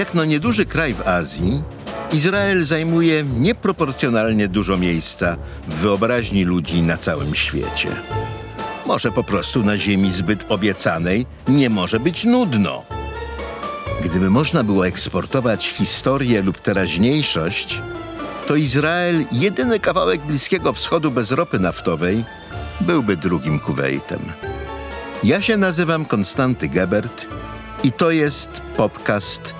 Jak no nieduży kraj w Azji, Izrael zajmuje nieproporcjonalnie dużo miejsca w wyobraźni ludzi na całym świecie. Może po prostu na ziemi zbyt obiecanej nie może być nudno. Gdyby można było eksportować historię lub teraźniejszość, to Izrael, jedyny kawałek Bliskiego Wschodu bez ropy naftowej, byłby drugim Kuwejtem. Ja się nazywam Konstanty Gebert i to jest podcast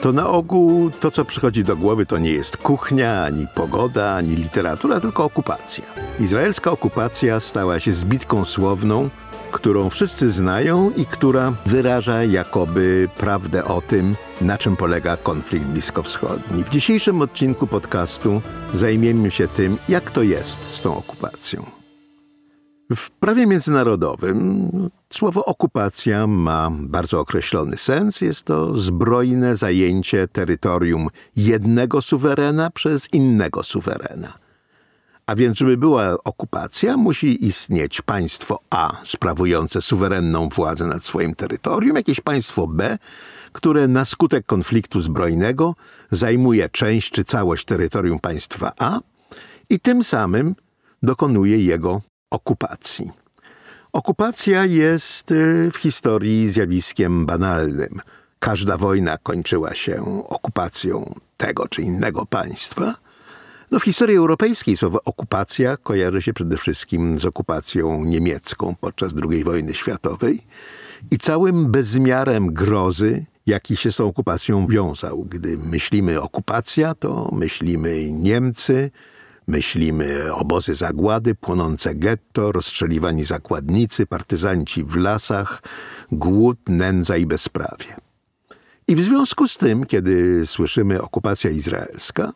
to na ogół to, co przychodzi do głowy, to nie jest kuchnia, ani pogoda, ani literatura, tylko okupacja. Izraelska okupacja stała się zbitką słowną, którą wszyscy znają i która wyraża jakoby prawdę o tym, na czym polega konflikt bliskowschodni. W dzisiejszym odcinku podcastu zajmiemy się tym, jak to jest z tą okupacją. W prawie międzynarodowym słowo okupacja ma bardzo określony sens. Jest to zbrojne zajęcie terytorium jednego suwerena przez innego suwerena. A więc, żeby była okupacja, musi istnieć państwo A sprawujące suwerenną władzę nad swoim terytorium, jakieś państwo B, które na skutek konfliktu zbrojnego zajmuje część czy całość terytorium państwa A i tym samym dokonuje jego okupacji. Okupacja jest y, w historii zjawiskiem banalnym. Każda wojna kończyła się okupacją tego czy innego państwa. No w historii europejskiej słowo okupacja kojarzy się przede wszystkim z okupacją niemiecką podczas II wojny światowej i całym bezmiarem grozy, jaki się z tą okupacją wiązał. Gdy myślimy okupacja, to myślimy Niemcy, Myślimy obozy zagłady, płonące getto, rozstrzeliwani zakładnicy, partyzanci w lasach, głód, nędza i bezprawie. I w związku z tym, kiedy słyszymy okupacja izraelska,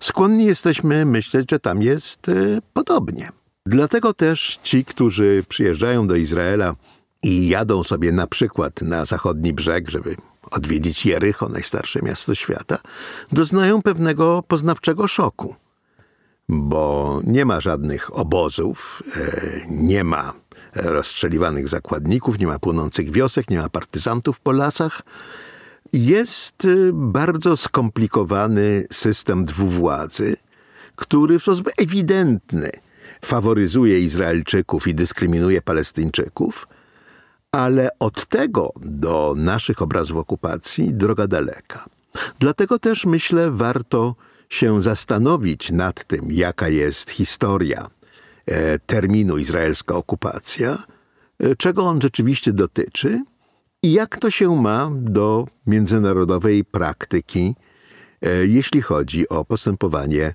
skłonni jesteśmy myśleć, że tam jest e, podobnie. Dlatego też ci, którzy przyjeżdżają do Izraela i jadą sobie na przykład na zachodni brzeg, żeby odwiedzić Jericho, najstarsze miasto świata, doznają pewnego poznawczego szoku bo nie ma żadnych obozów, e, nie ma rozstrzeliwanych zakładników, nie ma płonących wiosek, nie ma partyzantów po lasach. Jest e, bardzo skomplikowany system dwuwładzy, który w sposób ewidentny faworyzuje Izraelczyków i dyskryminuje Palestyńczyków, ale od tego do naszych obrazów okupacji droga daleka. Dlatego też myślę, warto się zastanowić nad tym, jaka jest historia e, terminu izraelska okupacja, e, czego on rzeczywiście dotyczy i jak to się ma do międzynarodowej praktyki, e, jeśli chodzi o postępowanie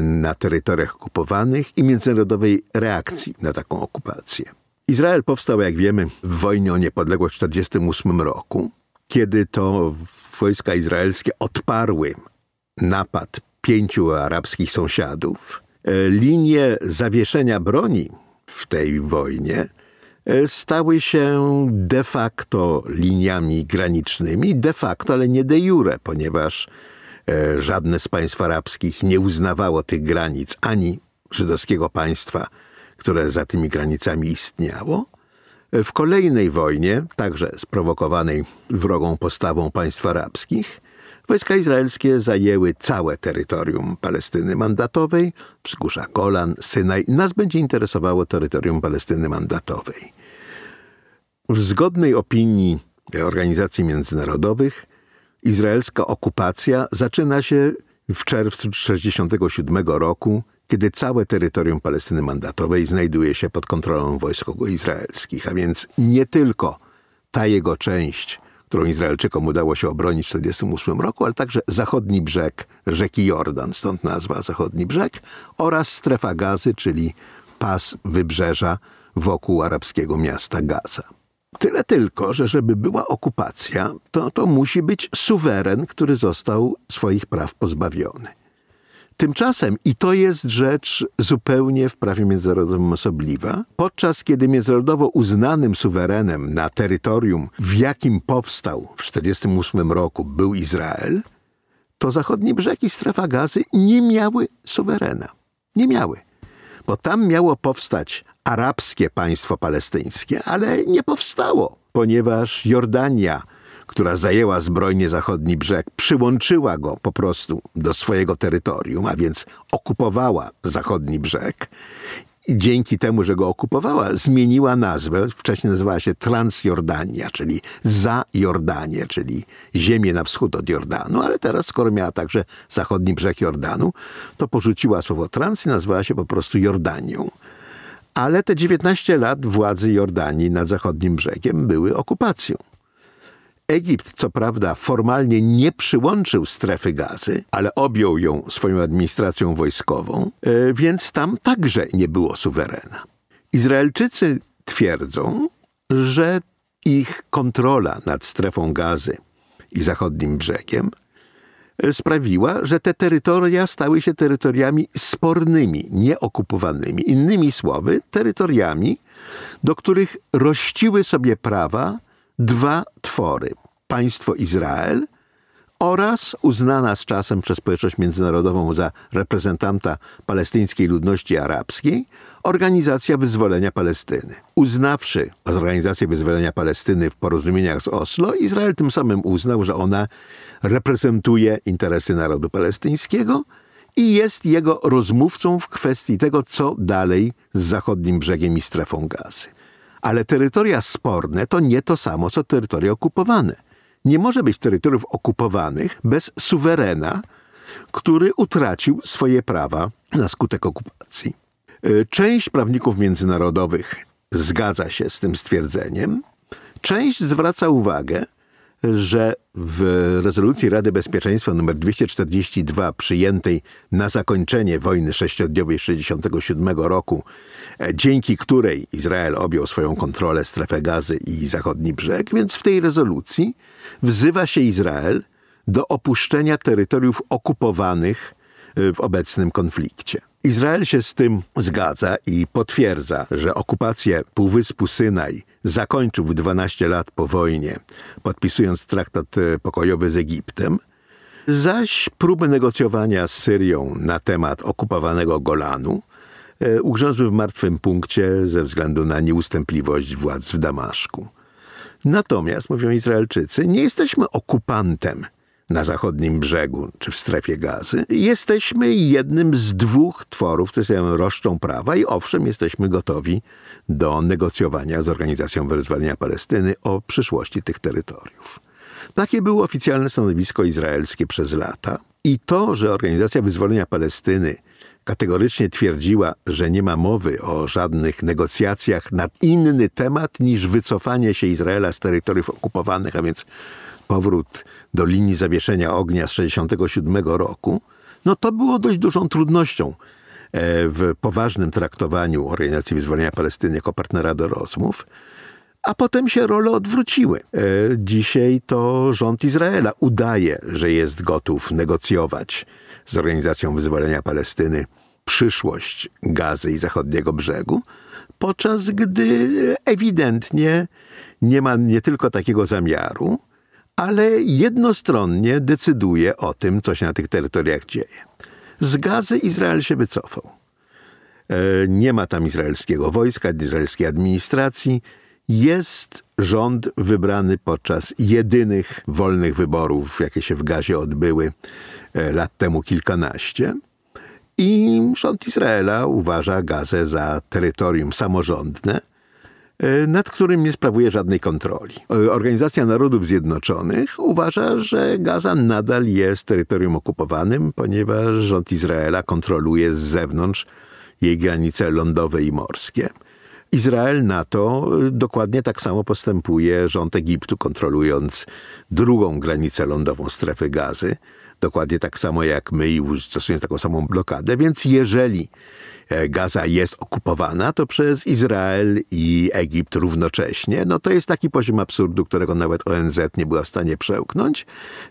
na terytoriach okupowanych i międzynarodowej reakcji na taką okupację. Izrael powstał, jak wiemy, w wojnie o niepodległość w 1948 roku, kiedy to wojska izraelskie odparły napad pięciu arabskich sąsiadów. E, linie zawieszenia broni w tej wojnie e, stały się de facto liniami granicznymi, de facto, ale nie de jure, ponieważ e, żadne z państw arabskich nie uznawało tych granic ani żydowskiego państwa, które za tymi granicami istniało. W kolejnej wojnie, także sprowokowanej wrogą postawą państw arabskich, Wojska izraelskie zajęły całe terytorium Palestyny mandatowej, wzgórza Golan, Synaj. Nas będzie interesowało terytorium Palestyny mandatowej. W zgodnej opinii organizacji międzynarodowych izraelska okupacja zaczyna się w czerwcu 1967 roku, kiedy całe terytorium Palestyny mandatowej znajduje się pod kontrolą wojsk izraelskich, a więc nie tylko ta jego część, którą Izraelczykom udało się obronić w 1948 roku, ale także zachodni brzeg rzeki Jordan, stąd nazwa zachodni brzeg, oraz strefa gazy, czyli pas wybrzeża wokół arabskiego miasta Gaza. Tyle tylko, że żeby była okupacja, to, to musi być suweren, który został swoich praw pozbawiony. Tymczasem, i to jest rzecz zupełnie w prawie międzynarodowym osobliwa, podczas kiedy międzynarodowo uznanym suwerenem na terytorium, w jakim powstał w 1948 roku, był Izrael, to zachodni brzeg i strefa gazy nie miały suwerena. Nie miały. Bo tam miało powstać arabskie państwo palestyńskie, ale nie powstało, ponieważ Jordania która zajęła zbrojnie zachodni brzeg, przyłączyła go po prostu do swojego terytorium, a więc okupowała zachodni brzeg. I dzięki temu, że go okupowała, zmieniła nazwę. Wcześniej nazywała się Transjordania, czyli za Jordanię, czyli ziemię na wschód od Jordanu, ale teraz, skoro miała także zachodni brzeg Jordanu, to porzuciła słowo trans i nazwała się po prostu Jordanią. Ale te 19 lat władzy Jordanii nad zachodnim brzegiem były okupacją. Egipt, co prawda, formalnie nie przyłączył strefy gazy, ale objął ją swoją administracją wojskową, e, więc tam także nie było suwerena. Izraelczycy twierdzą, że ich kontrola nad strefą gazy i zachodnim brzegiem e, sprawiła, że te terytoria stały się terytoriami spornymi, nieokupowanymi. Innymi słowy, terytoriami, do których rościły sobie prawa dwa twory: państwo Izrael oraz uznana z czasem przez społeczność międzynarodową za reprezentanta palestyńskiej ludności arabskiej Organizacja Wyzwolenia Palestyny. Uznawszy Organizację Wyzwolenia Palestyny w porozumieniach z Oslo, Izrael tym samym uznał, że ona reprezentuje interesy narodu palestyńskiego i jest jego rozmówcą w kwestii tego, co dalej z zachodnim brzegiem i strefą gazy. Ale terytoria sporne to nie to samo, co terytoria okupowane. Nie może być terytoriów okupowanych bez suwerena, który utracił swoje prawa na skutek okupacji. E, część prawników międzynarodowych zgadza się z tym stwierdzeniem, część zwraca uwagę, że w rezolucji Rady Bezpieczeństwa nr 242 przyjętej na zakończenie wojny sześciodniowej 1967 roku, e, dzięki której Izrael objął swoją kontrolę strefę gazy i zachodni brzeg, więc w tej rezolucji wzywa się Izrael do opuszczenia terytoriów okupowanych w obecnym konflikcie. Izrael się z tym zgadza i potwierdza, że okupację Półwyspu Synaj zakończył 12 lat po wojnie, podpisując traktat e, pokojowy z Egiptem, zaś próby negocjowania z Syrią na temat okupowanego Golanu e, ugrzęzły w martwym punkcie ze względu na nieustępliwość władz w Damaszku. Natomiast, mówią Izraelczycy, nie jesteśmy okupantem na zachodnim brzegu czy w strefie gazy. Jesteśmy jednym z dwóch tworów, które się roszczą prawa i owszem, jesteśmy gotowi do negocjowania z Organizacją Wyzwolenia Palestyny o przyszłości tych terytoriów. Takie było oficjalne stanowisko izraelskie przez lata i to, że Organizacja Wyzwolenia Palestyny kategorycznie twierdziła, że nie ma mowy o żadnych negocjacjach na inny temat niż wycofanie się Izraela z terytoriów okupowanych, a więc powrót do linii zawieszenia ognia z 1967 roku, no to było dość dużą trudnością e, w poważnym traktowaniu Organizacji Wyzwolenia Palestyny jako partnera do rozmów. A potem się role odwróciły. E, dzisiaj to rząd Izraela udaje, że jest gotów negocjować z Organizacją Wyzwolenia Palestyny przyszłość Gazy i Zachodniego Brzegu, podczas gdy ewidentnie nie ma nie tylko takiego zamiaru, ale jednostronnie decyduje o tym, co się na tych terytoriach dzieje. Z Gazy Izrael się wycofał. E, nie ma tam izraelskiego wojska, izraelskiej administracji. Jest rząd wybrany podczas jedynych wolnych wyborów, jakie się w Gazie odbyły e, lat temu kilkanaście. I rząd Izraela uważa Gazę za terytorium samorządne, nad którym nie sprawuje żadnej kontroli. E, Organizacja Narodów Zjednoczonych uważa, że Gaza nadal jest terytorium okupowanym, ponieważ rząd Izraela kontroluje z zewnątrz jej granice lądowe i morskie. Izrael na to dokładnie tak samo postępuje rząd Egiptu, kontrolując drugą granicę lądową strefy gazy, dokładnie tak samo jak my i stosują taką samą blokadę, więc jeżeli e, Gaza jest okupowana, to przez Izrael i Egipt równocześnie, no to jest taki poziom absurdu, którego nawet ONZ nie była w stanie przełknąć,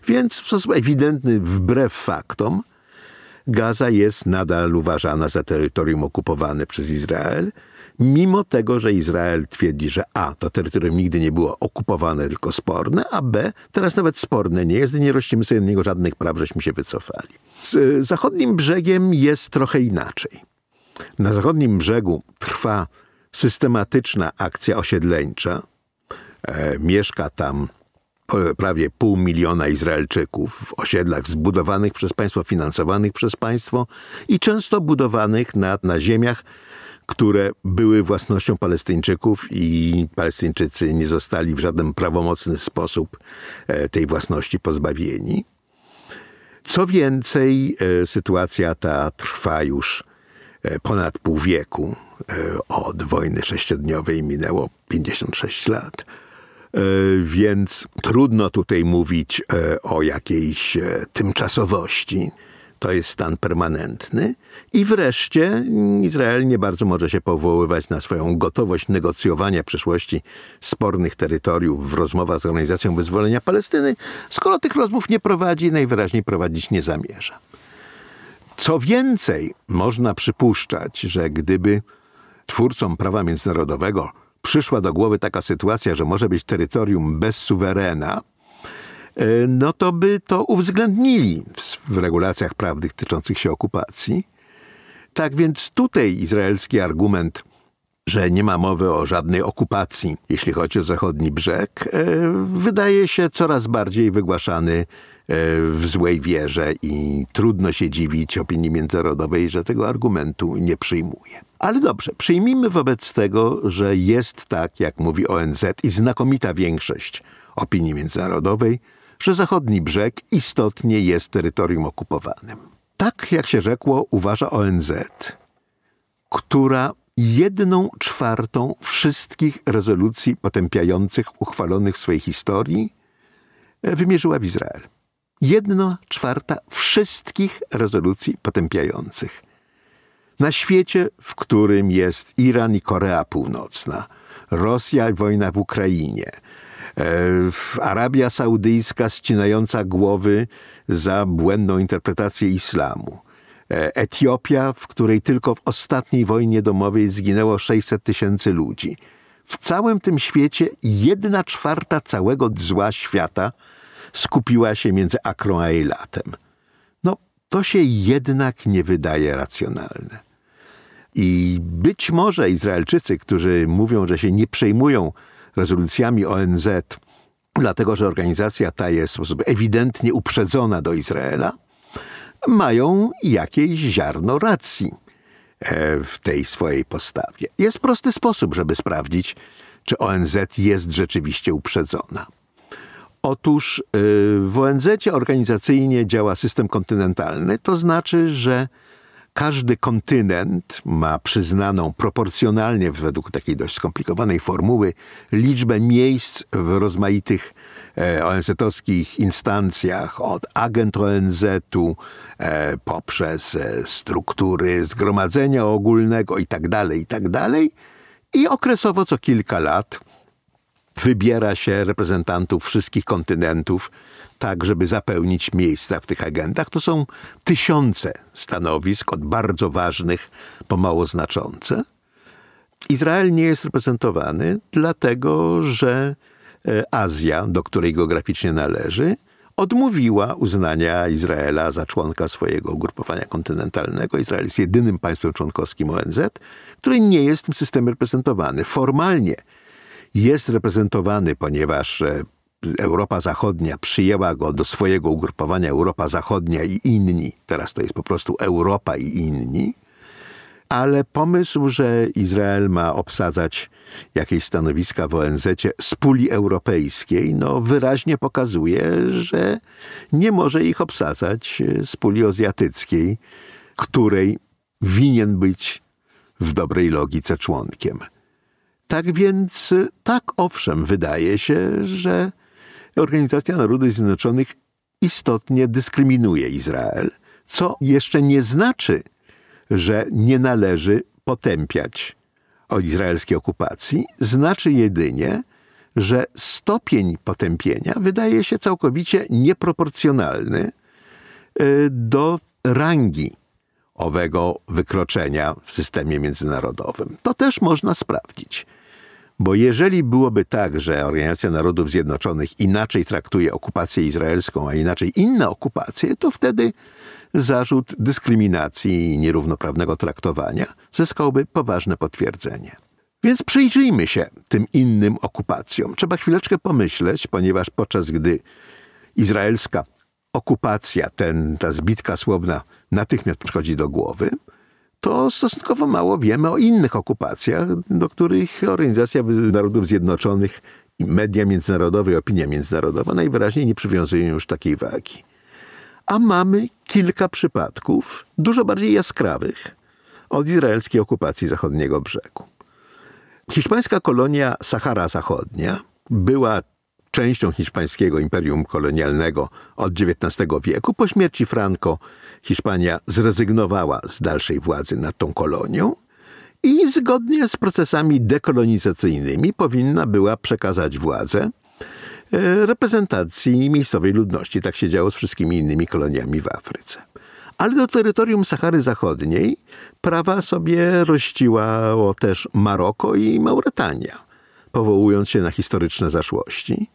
więc w sposób ewidentny, wbrew faktom, Gaza jest nadal uważana za terytorium okupowane przez Izrael, mimo tego, że Izrael twierdzi, że A, to terytorium nigdy nie było okupowane, tylko sporne, a B, teraz nawet sporne nie jest nie rościmy sobie do niego żadnych praw, żeśmy się wycofali. Z zachodnim brzegiem jest trochę inaczej. Na zachodnim brzegu trwa systematyczna akcja osiedleńcza. E, mieszka tam prawie pół miliona Izraelczyków w osiedlach zbudowanych przez państwo, finansowanych przez państwo i często budowanych na, na ziemiach, które były własnością Palestyńczyków i Palestyńczycy nie zostali w żaden prawomocny sposób e, tej własności pozbawieni. Co więcej, e, sytuacja ta trwa już e, ponad pół wieku. Od wojny sześciodniowej minęło 56 lat. Więc trudno tutaj mówić o jakiejś tymczasowości to jest stan permanentny. I wreszcie Izrael nie bardzo może się powoływać na swoją gotowość negocjowania przyszłości spornych terytoriów w rozmowach z Organizacją Wyzwolenia Palestyny, skoro tych rozmów nie prowadzi, najwyraźniej prowadzić nie zamierza. Co więcej, można przypuszczać, że gdyby twórcom prawa międzynarodowego przyszła do głowy taka sytuacja, że może być terytorium bez suwerena, E, no to by to uwzględnili w regulacjach prawnych tyczących się okupacji. Tak więc tutaj izraelski argument, że nie ma mowy o żadnej okupacji, jeśli chodzi o zachodni brzeg, e, wydaje się coraz bardziej wygłaszany w złej wierze i trudno się dziwić opinii międzynarodowej, że tego argumentu nie przyjmuje. Ale dobrze, przyjmijmy wobec tego, że jest tak, jak mówi ONZ i znakomita większość opinii międzynarodowej, że zachodni brzeg istotnie jest terytorium okupowanym. Tak jak się rzekło, uważa ONZ, która jedną czwartą wszystkich rezolucji potępiających uchwalonych w swojej historii e, wymierzyła w Izrael. Jedna czwarta wszystkich rezolucji potępiających. Na świecie, w którym jest Iran i Korea Północna, Rosja i wojna w Ukrainie, E, Arabia Saudyjska ścinająca głowy za błędną interpretację islamu. E, Etiopia, w której tylko w ostatniej wojnie domowej zginęło 600 tysięcy ludzi. W całym tym świecie jedna czwarta całego zła świata skupiła się między Akrą a Eilatem. No, to się jednak nie wydaje racjonalne. I być może Izraelczycy, którzy mówią, że się nie przejmują rezolucjami ONZ, dlatego że organizacja ta jest w sposób ewidentnie uprzedzona do Izraela, mają jakieś ziarno racji e, w tej swojej postawie. Jest prosty sposób, żeby sprawdzić, czy ONZ jest rzeczywiście uprzedzona. Otóż e, w ONZ organizacyjnie działa system kontynentalny, to znaczy, że każdy kontynent ma przyznaną proporcjonalnie, według takiej dość skomplikowanej formuły, liczbę miejsc w rozmaitych e, ONZ-owskich instancjach, od agent ONZ-u e, poprzez e, struktury zgromadzenia ogólnego itd., tak itd. Tak I okresowo co kilka lat wybiera się reprezentantów wszystkich kontynentów tak, żeby zapełnić miejsca w tych agendach. To są tysiące stanowisk, od bardzo ważnych po mało znaczące. Izrael nie jest reprezentowany, dlatego że e, Azja, do której geograficznie należy, odmówiła uznania Izraela za członka swojego ugrupowania kontynentalnego. Izrael jest jedynym państwem członkowskim ONZ, który nie jest w tym systemie reprezentowany. Formalnie jest reprezentowany, ponieważ e, Europa Zachodnia przyjęła go do swojego ugrupowania Europa Zachodnia i inni, teraz to jest po prostu Europa i inni, ale pomysł, że Izrael ma obsadzać jakieś stanowiska w ONZ z puli europejskiej, no wyraźnie pokazuje, że nie może ich obsadzać z puli azjatyckiej, której winien być w dobrej logice członkiem. Tak więc, tak owszem, wydaje się, że Organizacja Narodów Zjednoczonych istotnie dyskryminuje Izrael, co jeszcze nie znaczy, że nie należy potępiać o izraelskiej okupacji, znaczy jedynie, że stopień potępienia wydaje się całkowicie nieproporcjonalny y, do rangi owego wykroczenia w systemie międzynarodowym. To też można sprawdzić. Bo jeżeli byłoby tak, że Organizacja Narodów Zjednoczonych inaczej traktuje okupację izraelską, a inaczej inne okupacje, to wtedy zarzut dyskryminacji i nierównoprawnego traktowania zyskałby poważne potwierdzenie. Więc przyjrzyjmy się tym innym okupacjom. Trzeba chwileczkę pomyśleć, ponieważ podczas gdy izraelska okupacja, ten, ta zbitka słowna natychmiast przychodzi do głowy, to stosunkowo mało wiemy o innych okupacjach, do których Organizacja Narodów Zjednoczonych i media międzynarodowe i opinia międzynarodowa najwyraźniej nie przywiązują już takiej wagi. A mamy kilka przypadków, dużo bardziej jaskrawych, od izraelskiej okupacji zachodniego brzegu. Hiszpańska kolonia Sahara Zachodnia była częścią hiszpańskiego imperium kolonialnego od XIX wieku. Po śmierci Franco Hiszpania zrezygnowała z dalszej władzy nad tą kolonią i zgodnie z procesami dekolonizacyjnymi powinna była przekazać władzę e, reprezentacji miejscowej ludności. Tak się działo z wszystkimi innymi koloniami w Afryce. Ale do terytorium Sahary Zachodniej prawa sobie rościło też Maroko i Mauretania, powołując się na historyczne zaszłości.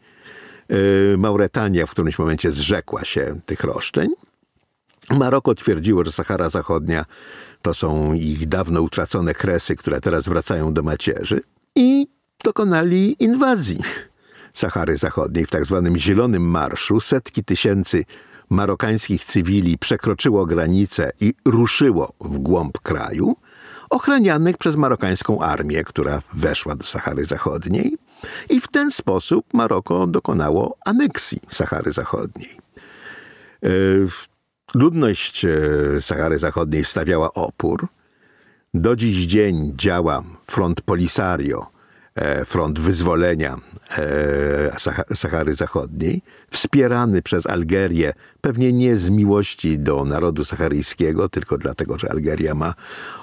E, Mauretania w którymś momencie zrzekła się tych roszczeń. Maroko twierdziło, że Sahara Zachodnia to są ich dawno utracone kresy, które teraz wracają do macierzy i dokonali inwazji Sahary Zachodniej w tak zwanym Zielonym Marszu. Setki tysięcy marokańskich cywili przekroczyło granicę i ruszyło w głąb kraju, ochranianych przez marokańską armię, która weszła do Sahary Zachodniej. I w ten sposób Maroko dokonało aneksji Sahary Zachodniej. E, ludność e, Sahary Zachodniej stawiała opór. Do dziś dzień działa front Polisario, e, front wyzwolenia Sahary Zachodniej, wspierany przez Algerię, pewnie nie z miłości do narodu saharyjskiego, tylko dlatego, że Algeria ma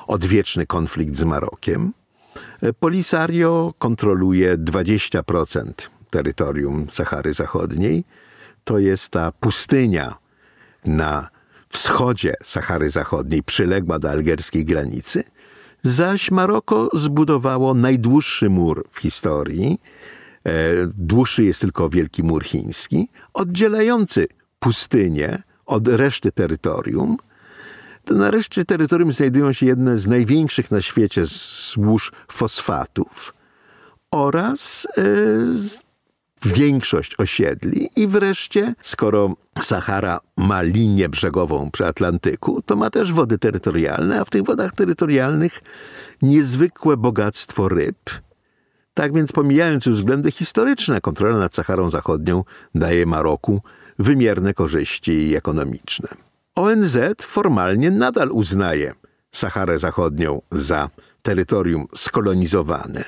odwieczny konflikt z Marokiem. Polisario kontroluje 20% terytorium Sahary Zachodniej. To jest ta pustynia na wschodzie Sahary Zachodniej, przyległa do algierskiej granicy, zaś Maroko zbudowało najdłuższy mur w historii. E, dłuższy jest tylko Wielki Mur Chiński, oddzielający pustynię od reszty terytorium na reszcie terytorium znajdują się jedne z największych na świecie złóż fosfatów oraz yy, większość osiedli i wreszcie, skoro Sahara ma linię brzegową przy Atlantyku, to ma też wody terytorialne, a w tych wodach terytorialnych niezwykłe bogactwo ryb. Tak więc pomijając już względy historyczne, kontrola nad Saharą Zachodnią daje Maroku wymierne korzyści ekonomiczne. ONZ formalnie nadal uznaje Saharę Zachodnią za terytorium skolonizowane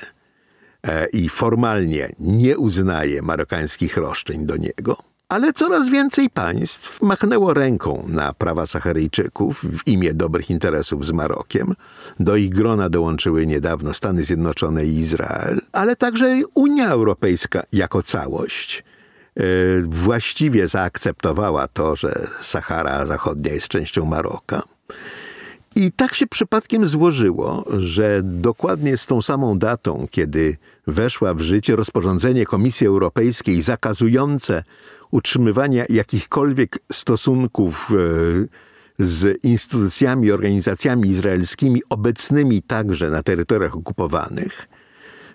e, i formalnie nie uznaje marokańskich roszczeń do niego, ale coraz więcej państw machnęło ręką na prawa Saharyjczyków w imię dobrych interesów z Marokiem. Do ich grona dołączyły niedawno Stany Zjednoczone i Izrael, ale także Unia Europejska jako całość – właściwie zaakceptowała to, że Sahara Zachodnia jest częścią Maroka. I tak się przypadkiem złożyło, że dokładnie z tą samą datą, kiedy weszła w życie rozporządzenie Komisji Europejskiej zakazujące utrzymywania jakichkolwiek stosunków e, z instytucjami organizacjami izraelskimi obecnymi także na terytoriach okupowanych,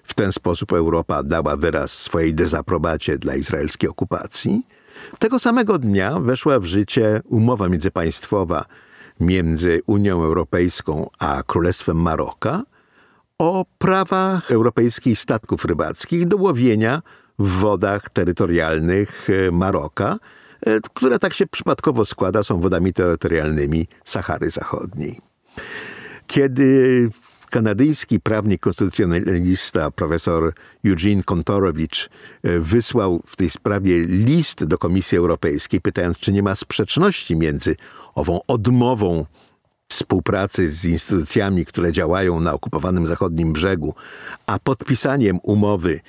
w ten sposób Europa dała wyraz swojej dezaprobacie dla izraelskiej okupacji. Tego samego dnia weszła w życie umowa międzypaństwowa między Unią Europejską a Królestwem Maroka o prawach europejskich statków rybackich do łowienia w wodach terytorialnych e, Maroka, e, które tak się przypadkowo składa, są wodami terytorialnymi Sahary Zachodniej. Kiedy kanadyjski prawnik konstytucjonalista profesor Eugene Kontorowicz e, wysłał w tej sprawie list do Komisji Europejskiej, pytając, czy nie ma sprzeczności między ową odmową współpracy z instytucjami, które działają na okupowanym zachodnim brzegu, a podpisaniem umowy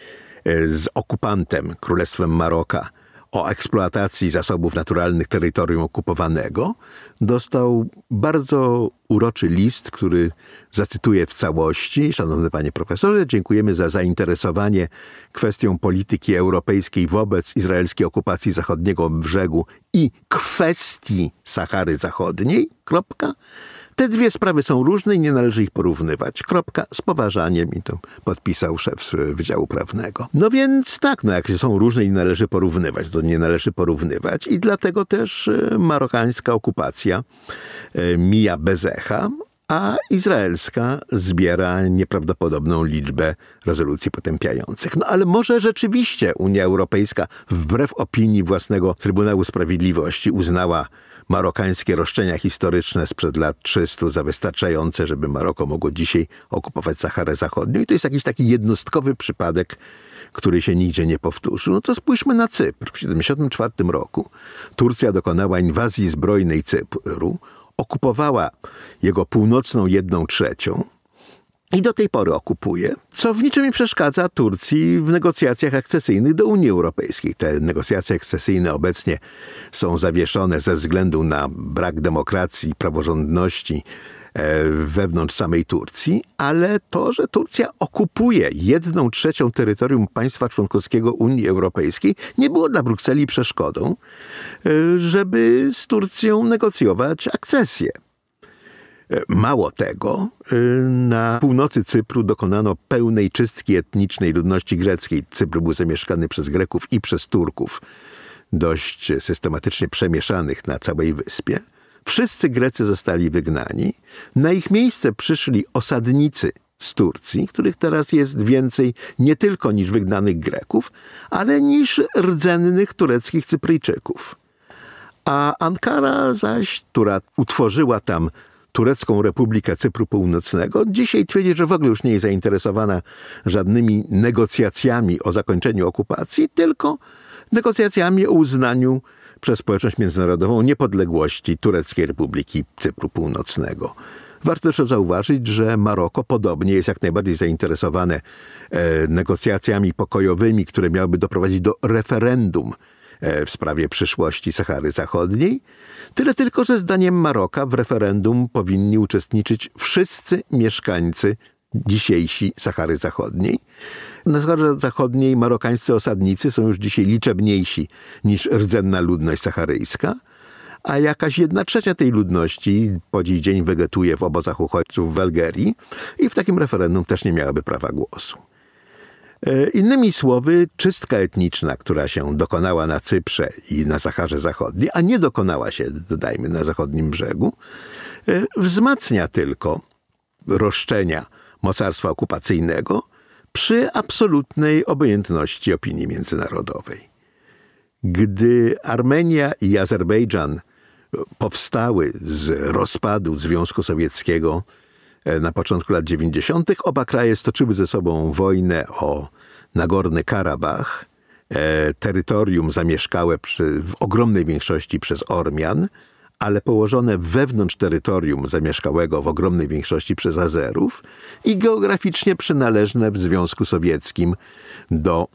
e, z okupantem, Królestwem Maroka, o eksploatacji zasobów naturalnych terytorium okupowanego, dostał bardzo uroczy list, który zacytuję w całości. Szanowny panie profesorze, dziękujemy za zainteresowanie kwestią polityki europejskiej wobec izraelskiej okupacji zachodniego brzegu i kwestii Sahary Zachodniej. Kropka. Te dwie sprawy są różne i nie należy ich porównywać. Kropka, z poważaniem i to podpisał szef Wydziału Prawnego. No więc tak, no jak są różne i należy porównywać, to nie należy porównywać i dlatego też e, marokańska okupacja e, mija bez echa, a izraelska zbiera nieprawdopodobną liczbę rezolucji potępiających. No ale może rzeczywiście Unia Europejska, wbrew opinii własnego Trybunału Sprawiedliwości, uznała marokańskie roszczenia historyczne sprzed lat 300 za wystarczające, żeby Maroko mogło dzisiaj okupować Saharę Zachodnią. I to jest jakiś taki jednostkowy przypadek, który się nigdzie nie powtórzył. No to spójrzmy na Cypr. W 1974 roku Turcja dokonała inwazji zbrojnej Cypru, okupowała jego północną jedną trzecią, i do tej pory okupuje, co w niczym nie przeszkadza Turcji w negocjacjach akcesyjnych do Unii Europejskiej. Te negocjacje akcesyjne obecnie są zawieszone ze względu na brak demokracji praworządności e, wewnątrz samej Turcji, ale to, że Turcja okupuje jedną trzecią terytorium państwa członkowskiego Unii Europejskiej, nie było dla Brukseli przeszkodą, e, żeby z Turcją negocjować akcesję. E, mało tego, e, na północy Cypru dokonano pełnej czystki etnicznej ludności greckiej. Cypr był zamieszkany przez Greków i przez Turków, dość systematycznie przemieszanych na całej wyspie. Wszyscy Grecy zostali wygnani. Na ich miejsce przyszli osadnicy z Turcji, których teraz jest więcej nie tylko niż wygnanych Greków, ale niż rdzennych tureckich Cypryjczyków. A Ankara zaś, która utworzyła tam Turecką Republikę Cypru Północnego, dzisiaj twierdzi, że w ogóle już nie jest zainteresowana żadnymi negocjacjami o zakończeniu okupacji, tylko negocjacjami o uznaniu przez społeczność międzynarodową niepodległości Tureckiej Republiki Cypru Północnego. Warto też zauważyć, że Maroko podobnie jest jak najbardziej zainteresowane e, negocjacjami pokojowymi, które miałyby doprowadzić do referendum w sprawie przyszłości Sahary Zachodniej, Tyle tylko, że zdaniem Maroka w referendum powinni uczestniczyć wszyscy mieszkańcy dzisiejsi Sahary Zachodniej. Na Saharze Zachodniej marokańscy osadnicy są już dzisiaj liczebniejsi niż rdzenna ludność saharyjska, a jakaś jedna trzecia tej ludności po dziś dzień wegetuje w obozach uchodźców w Algerii i w takim referendum też nie miałaby prawa głosu. E, innymi słowy, czystka etniczna, która się dokonała na Cyprze i na Saharze Zachodniej, a nie dokonała się, dodajmy, na zachodnim brzegu, e, wzmacnia tylko roszczenia mocarstwa okupacyjnego przy absolutnej obojętności opinii międzynarodowej. Gdy Armenia i Azerbejdżan powstały z rozpadu Związku Sowieckiego na początku lat 90. Oba kraje stoczyły ze sobą wojnę o Nagorny Karabach, e, terytorium zamieszkałe przy, w ogromnej większości przez Ormian, ale położone wewnątrz terytorium zamieszkałego w ogromnej większości przez Azerów i geograficznie przynależne w Związku Sowieckim do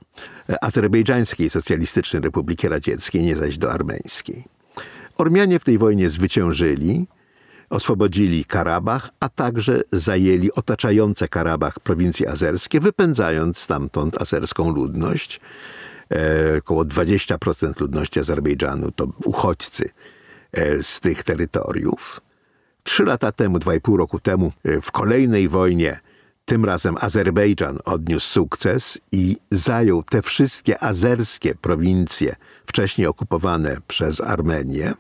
e, Azerbejdżańskiej Socjalistycznej Republiki Radzieckiej, nie zaś do armeńskiej. Ormianie w tej wojnie zwyciężyli, oswobodzili Karabach, a także zajęli otaczające Karabach prowincje azerskie, wypędzając stamtąd azerską ludność. E, około 20% ludności Azerbejdżanu to uchodźcy e, z tych terytoriów. Trzy lata temu, dwa i pół roku temu, e, w kolejnej wojnie, tym razem Azerbejdżan odniósł sukces i zajął te wszystkie azerskie prowincje, wcześniej okupowane przez Armenię.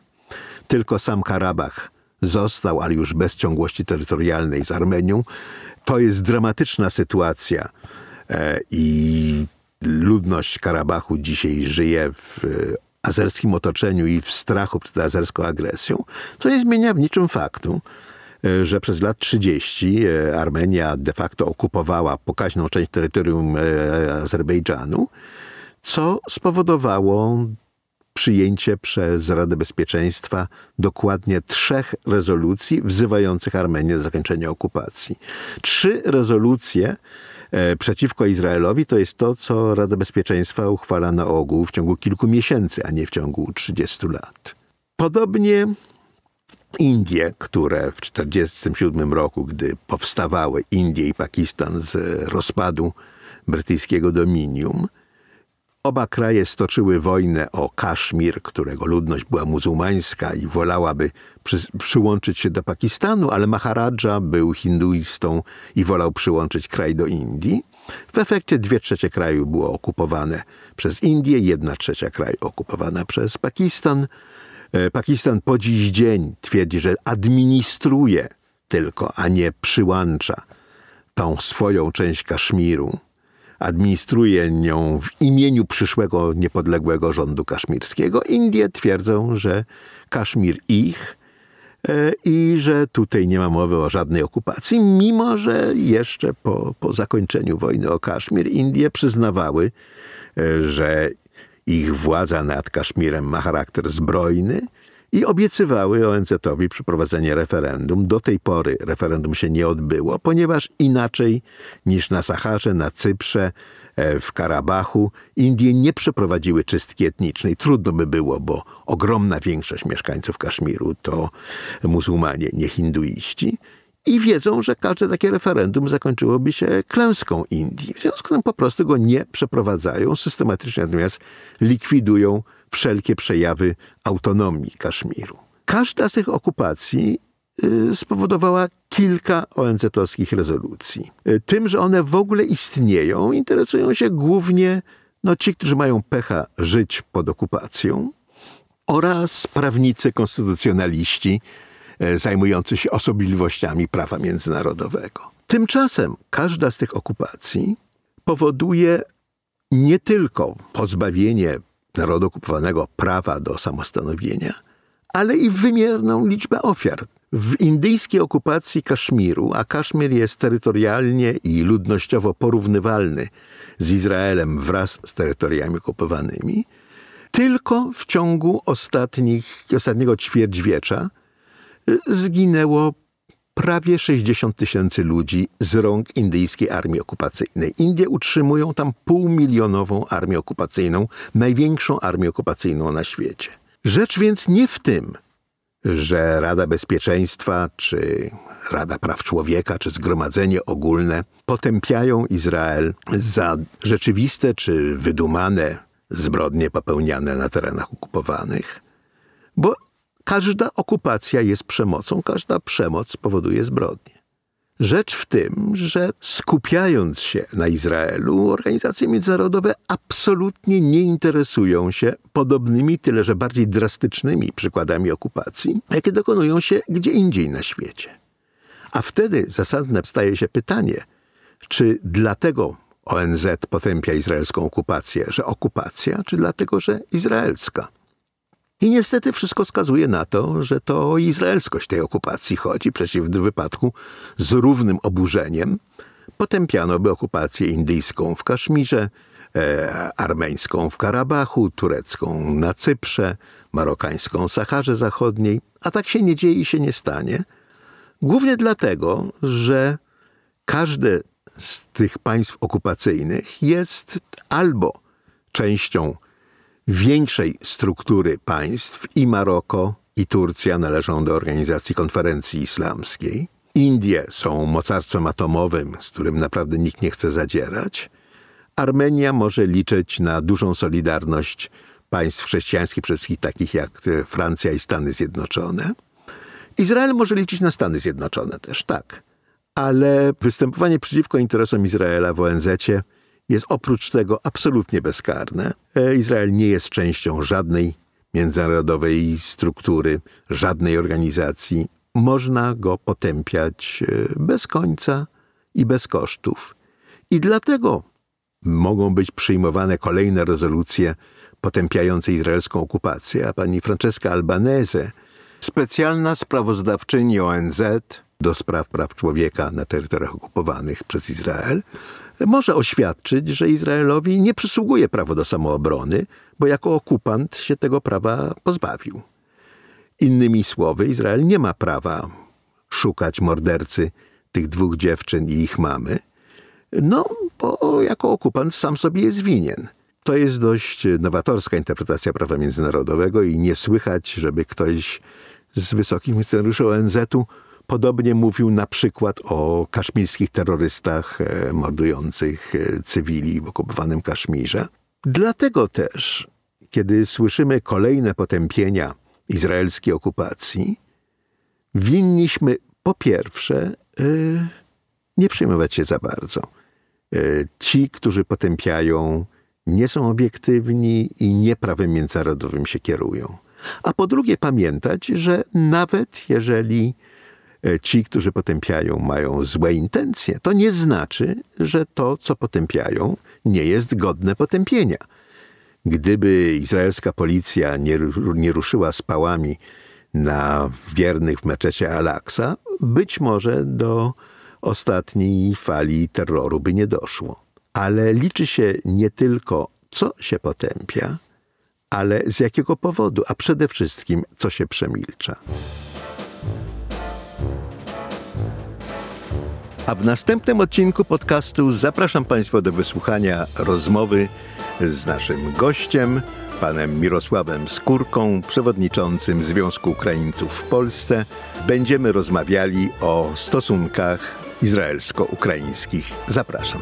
Tylko sam Karabach został, ale już bez ciągłości terytorialnej z Armenią. To jest dramatyczna sytuacja e, i ludność Karabachu dzisiaj żyje w azerskim otoczeniu i w strachu przed azerską agresją, co nie zmienia w niczym faktu, e, że przez lat 30 e, Armenia de facto okupowała pokaźną część terytorium e, Azerbejdżanu, co spowodowało przyjęcie przez Radę Bezpieczeństwa dokładnie trzech rezolucji wzywających Armenię do zakończenia okupacji. Trzy rezolucje e, przeciwko Izraelowi to jest to, co Rada Bezpieczeństwa uchwala na ogół w ciągu kilku miesięcy, a nie w ciągu 30 lat. Podobnie Indie, które w 1947 roku, gdy powstawały Indie i Pakistan z rozpadu brytyjskiego dominium, Oba kraje stoczyły wojnę o Kaszmir, którego ludność była muzułmańska i wolałaby przy, przyłączyć się do Pakistanu, ale Maharadża był hinduistą i wolał przyłączyć kraj do Indii. W efekcie dwie trzecie kraju było okupowane przez Indię, jedna trzecia kraju okupowana przez Pakistan. E, Pakistan po dziś dzień twierdzi, że administruje tylko, a nie przyłącza tą swoją część Kaszmiru administruje nią w imieniu przyszłego niepodległego rządu kaszmirskiego. Indie twierdzą, że Kaszmir ich e, i że tutaj nie ma mowy o żadnej okupacji, mimo że jeszcze po, po zakończeniu wojny o Kaszmir Indie przyznawały, e, że ich władza nad Kaszmirem ma charakter zbrojny i obiecywały ONZ-owi przeprowadzenie referendum. Do tej pory referendum się nie odbyło, ponieważ inaczej niż na Saharze, na Cyprze, e, w Karabachu, Indie nie przeprowadziły czystki etnicznej. Trudno by było, bo ogromna większość mieszkańców Kaszmiru to muzułmanie, nie hinduiści. I wiedzą, że każde takie referendum zakończyłoby się klęską Indii. W związku z tym po prostu go nie przeprowadzają, systematycznie natomiast likwidują wszelkie przejawy autonomii Kaszmiru. Każda z tych okupacji y, spowodowała kilka ONZ-owskich rezolucji. Y, tym, że one w ogóle istnieją, interesują się głównie no, ci, którzy mają pecha żyć pod okupacją oraz prawnicy konstytucjonaliści y, zajmujący się osobliwościami prawa międzynarodowego. Tymczasem każda z tych okupacji powoduje nie tylko pozbawienie narodu okupowanego prawa do samostanowienia, ale i wymierną liczbę ofiar. W indyjskiej okupacji Kaszmiru, a Kaszmir jest terytorialnie i ludnościowo porównywalny z Izraelem wraz z terytoriami okupowanymi, tylko w ciągu ostatnich, ostatniego ćwierćwiecza y, zginęło prawie 60 tysięcy ludzi z rąk indyjskiej armii okupacyjnej. Indie utrzymują tam półmilionową armię okupacyjną, największą armię okupacyjną na świecie. Rzecz więc nie w tym, że Rada Bezpieczeństwa, czy Rada Praw Człowieka, czy Zgromadzenie Ogólne potępiają Izrael za rzeczywiste czy wydumane zbrodnie popełniane na terenach okupowanych, bo Każda okupacja jest przemocą, każda przemoc powoduje zbrodnie. Rzecz w tym, że skupiając się na Izraelu, organizacje międzynarodowe absolutnie nie interesują się podobnymi, tyle że bardziej drastycznymi przykładami okupacji, jakie dokonują się gdzie indziej na świecie. A wtedy zasadne staje się pytanie, czy dlatego ONZ potępia izraelską okupację, że okupacja, czy dlatego, że izraelska? I niestety wszystko wskazuje na to, że to o izraelskość tej okupacji chodzi. Przecież w wypadku z równym oburzeniem potępiano by okupację indyjską w Kaszmirze, e, armeńską w Karabachu, turecką na Cyprze, marokańską w Saharze Zachodniej. A tak się nie dzieje i się nie stanie. Głównie dlatego, że każde z tych państw okupacyjnych jest albo częścią większej struktury państw i Maroko, i Turcja należą do organizacji konferencji islamskiej. Indie są mocarstwem atomowym, z którym naprawdę nikt nie chce zadzierać. Armenia może liczyć na dużą solidarność państw chrześcijańskich, przede wszystkim takich jak Francja i Stany Zjednoczone. Izrael może liczyć na Stany Zjednoczone też, tak. Ale występowanie przeciwko interesom Izraela w ONZ jest oprócz tego absolutnie bezkarne. E, Izrael nie jest częścią żadnej międzynarodowej struktury, żadnej organizacji. Można go potępiać e, bez końca i bez kosztów. I dlatego mogą być przyjmowane kolejne rezolucje potępiające izraelską okupację, a pani Francesca Albanese, specjalna sprawozdawczyni ONZ do spraw praw człowieka na terytoriach okupowanych przez Izrael, może oświadczyć, że Izraelowi nie przysługuje prawo do samoobrony, bo jako okupant się tego prawa pozbawił. Innymi słowy, Izrael nie ma prawa szukać mordercy tych dwóch dziewczyn i ich mamy, no bo jako okupant sam sobie jest winien. To jest dość nowatorska interpretacja prawa międzynarodowego i nie słychać, żeby ktoś z wysokich funkcjonariuszy ONZ-u podobnie mówił na przykład o kaszmirskich terrorystach e, mordujących e, cywili w okupowanym Kaszmirze. Dlatego też, kiedy słyszymy kolejne potępienia izraelskiej okupacji, winniśmy po pierwsze e, nie przejmować się za bardzo. Ci, którzy potępiają, nie są obiektywni i nie prawem międzynarodowym się kierują. A po drugie, pamiętać, że nawet jeżeli ci, którzy potępiają, mają złe intencje, to nie znaczy, że to, co potępiają, nie jest godne potępienia. Gdyby izraelska policja nie, nie ruszyła z pałami na wiernych w meczecie Al-Aqsa, być może do ostatniej fali terroru by nie doszło. Ale liczy się nie tylko, co się potępia, ale z jakiego powodu, a przede wszystkim, co się przemilcza. A w następnym odcinku podcastu zapraszam Państwa do wysłuchania rozmowy z naszym gościem, panem Mirosławem Skórką, przewodniczącym Związku Ukraińców w Polsce. Będziemy rozmawiali o stosunkach izraelsko-ukraińskich. Zapraszam.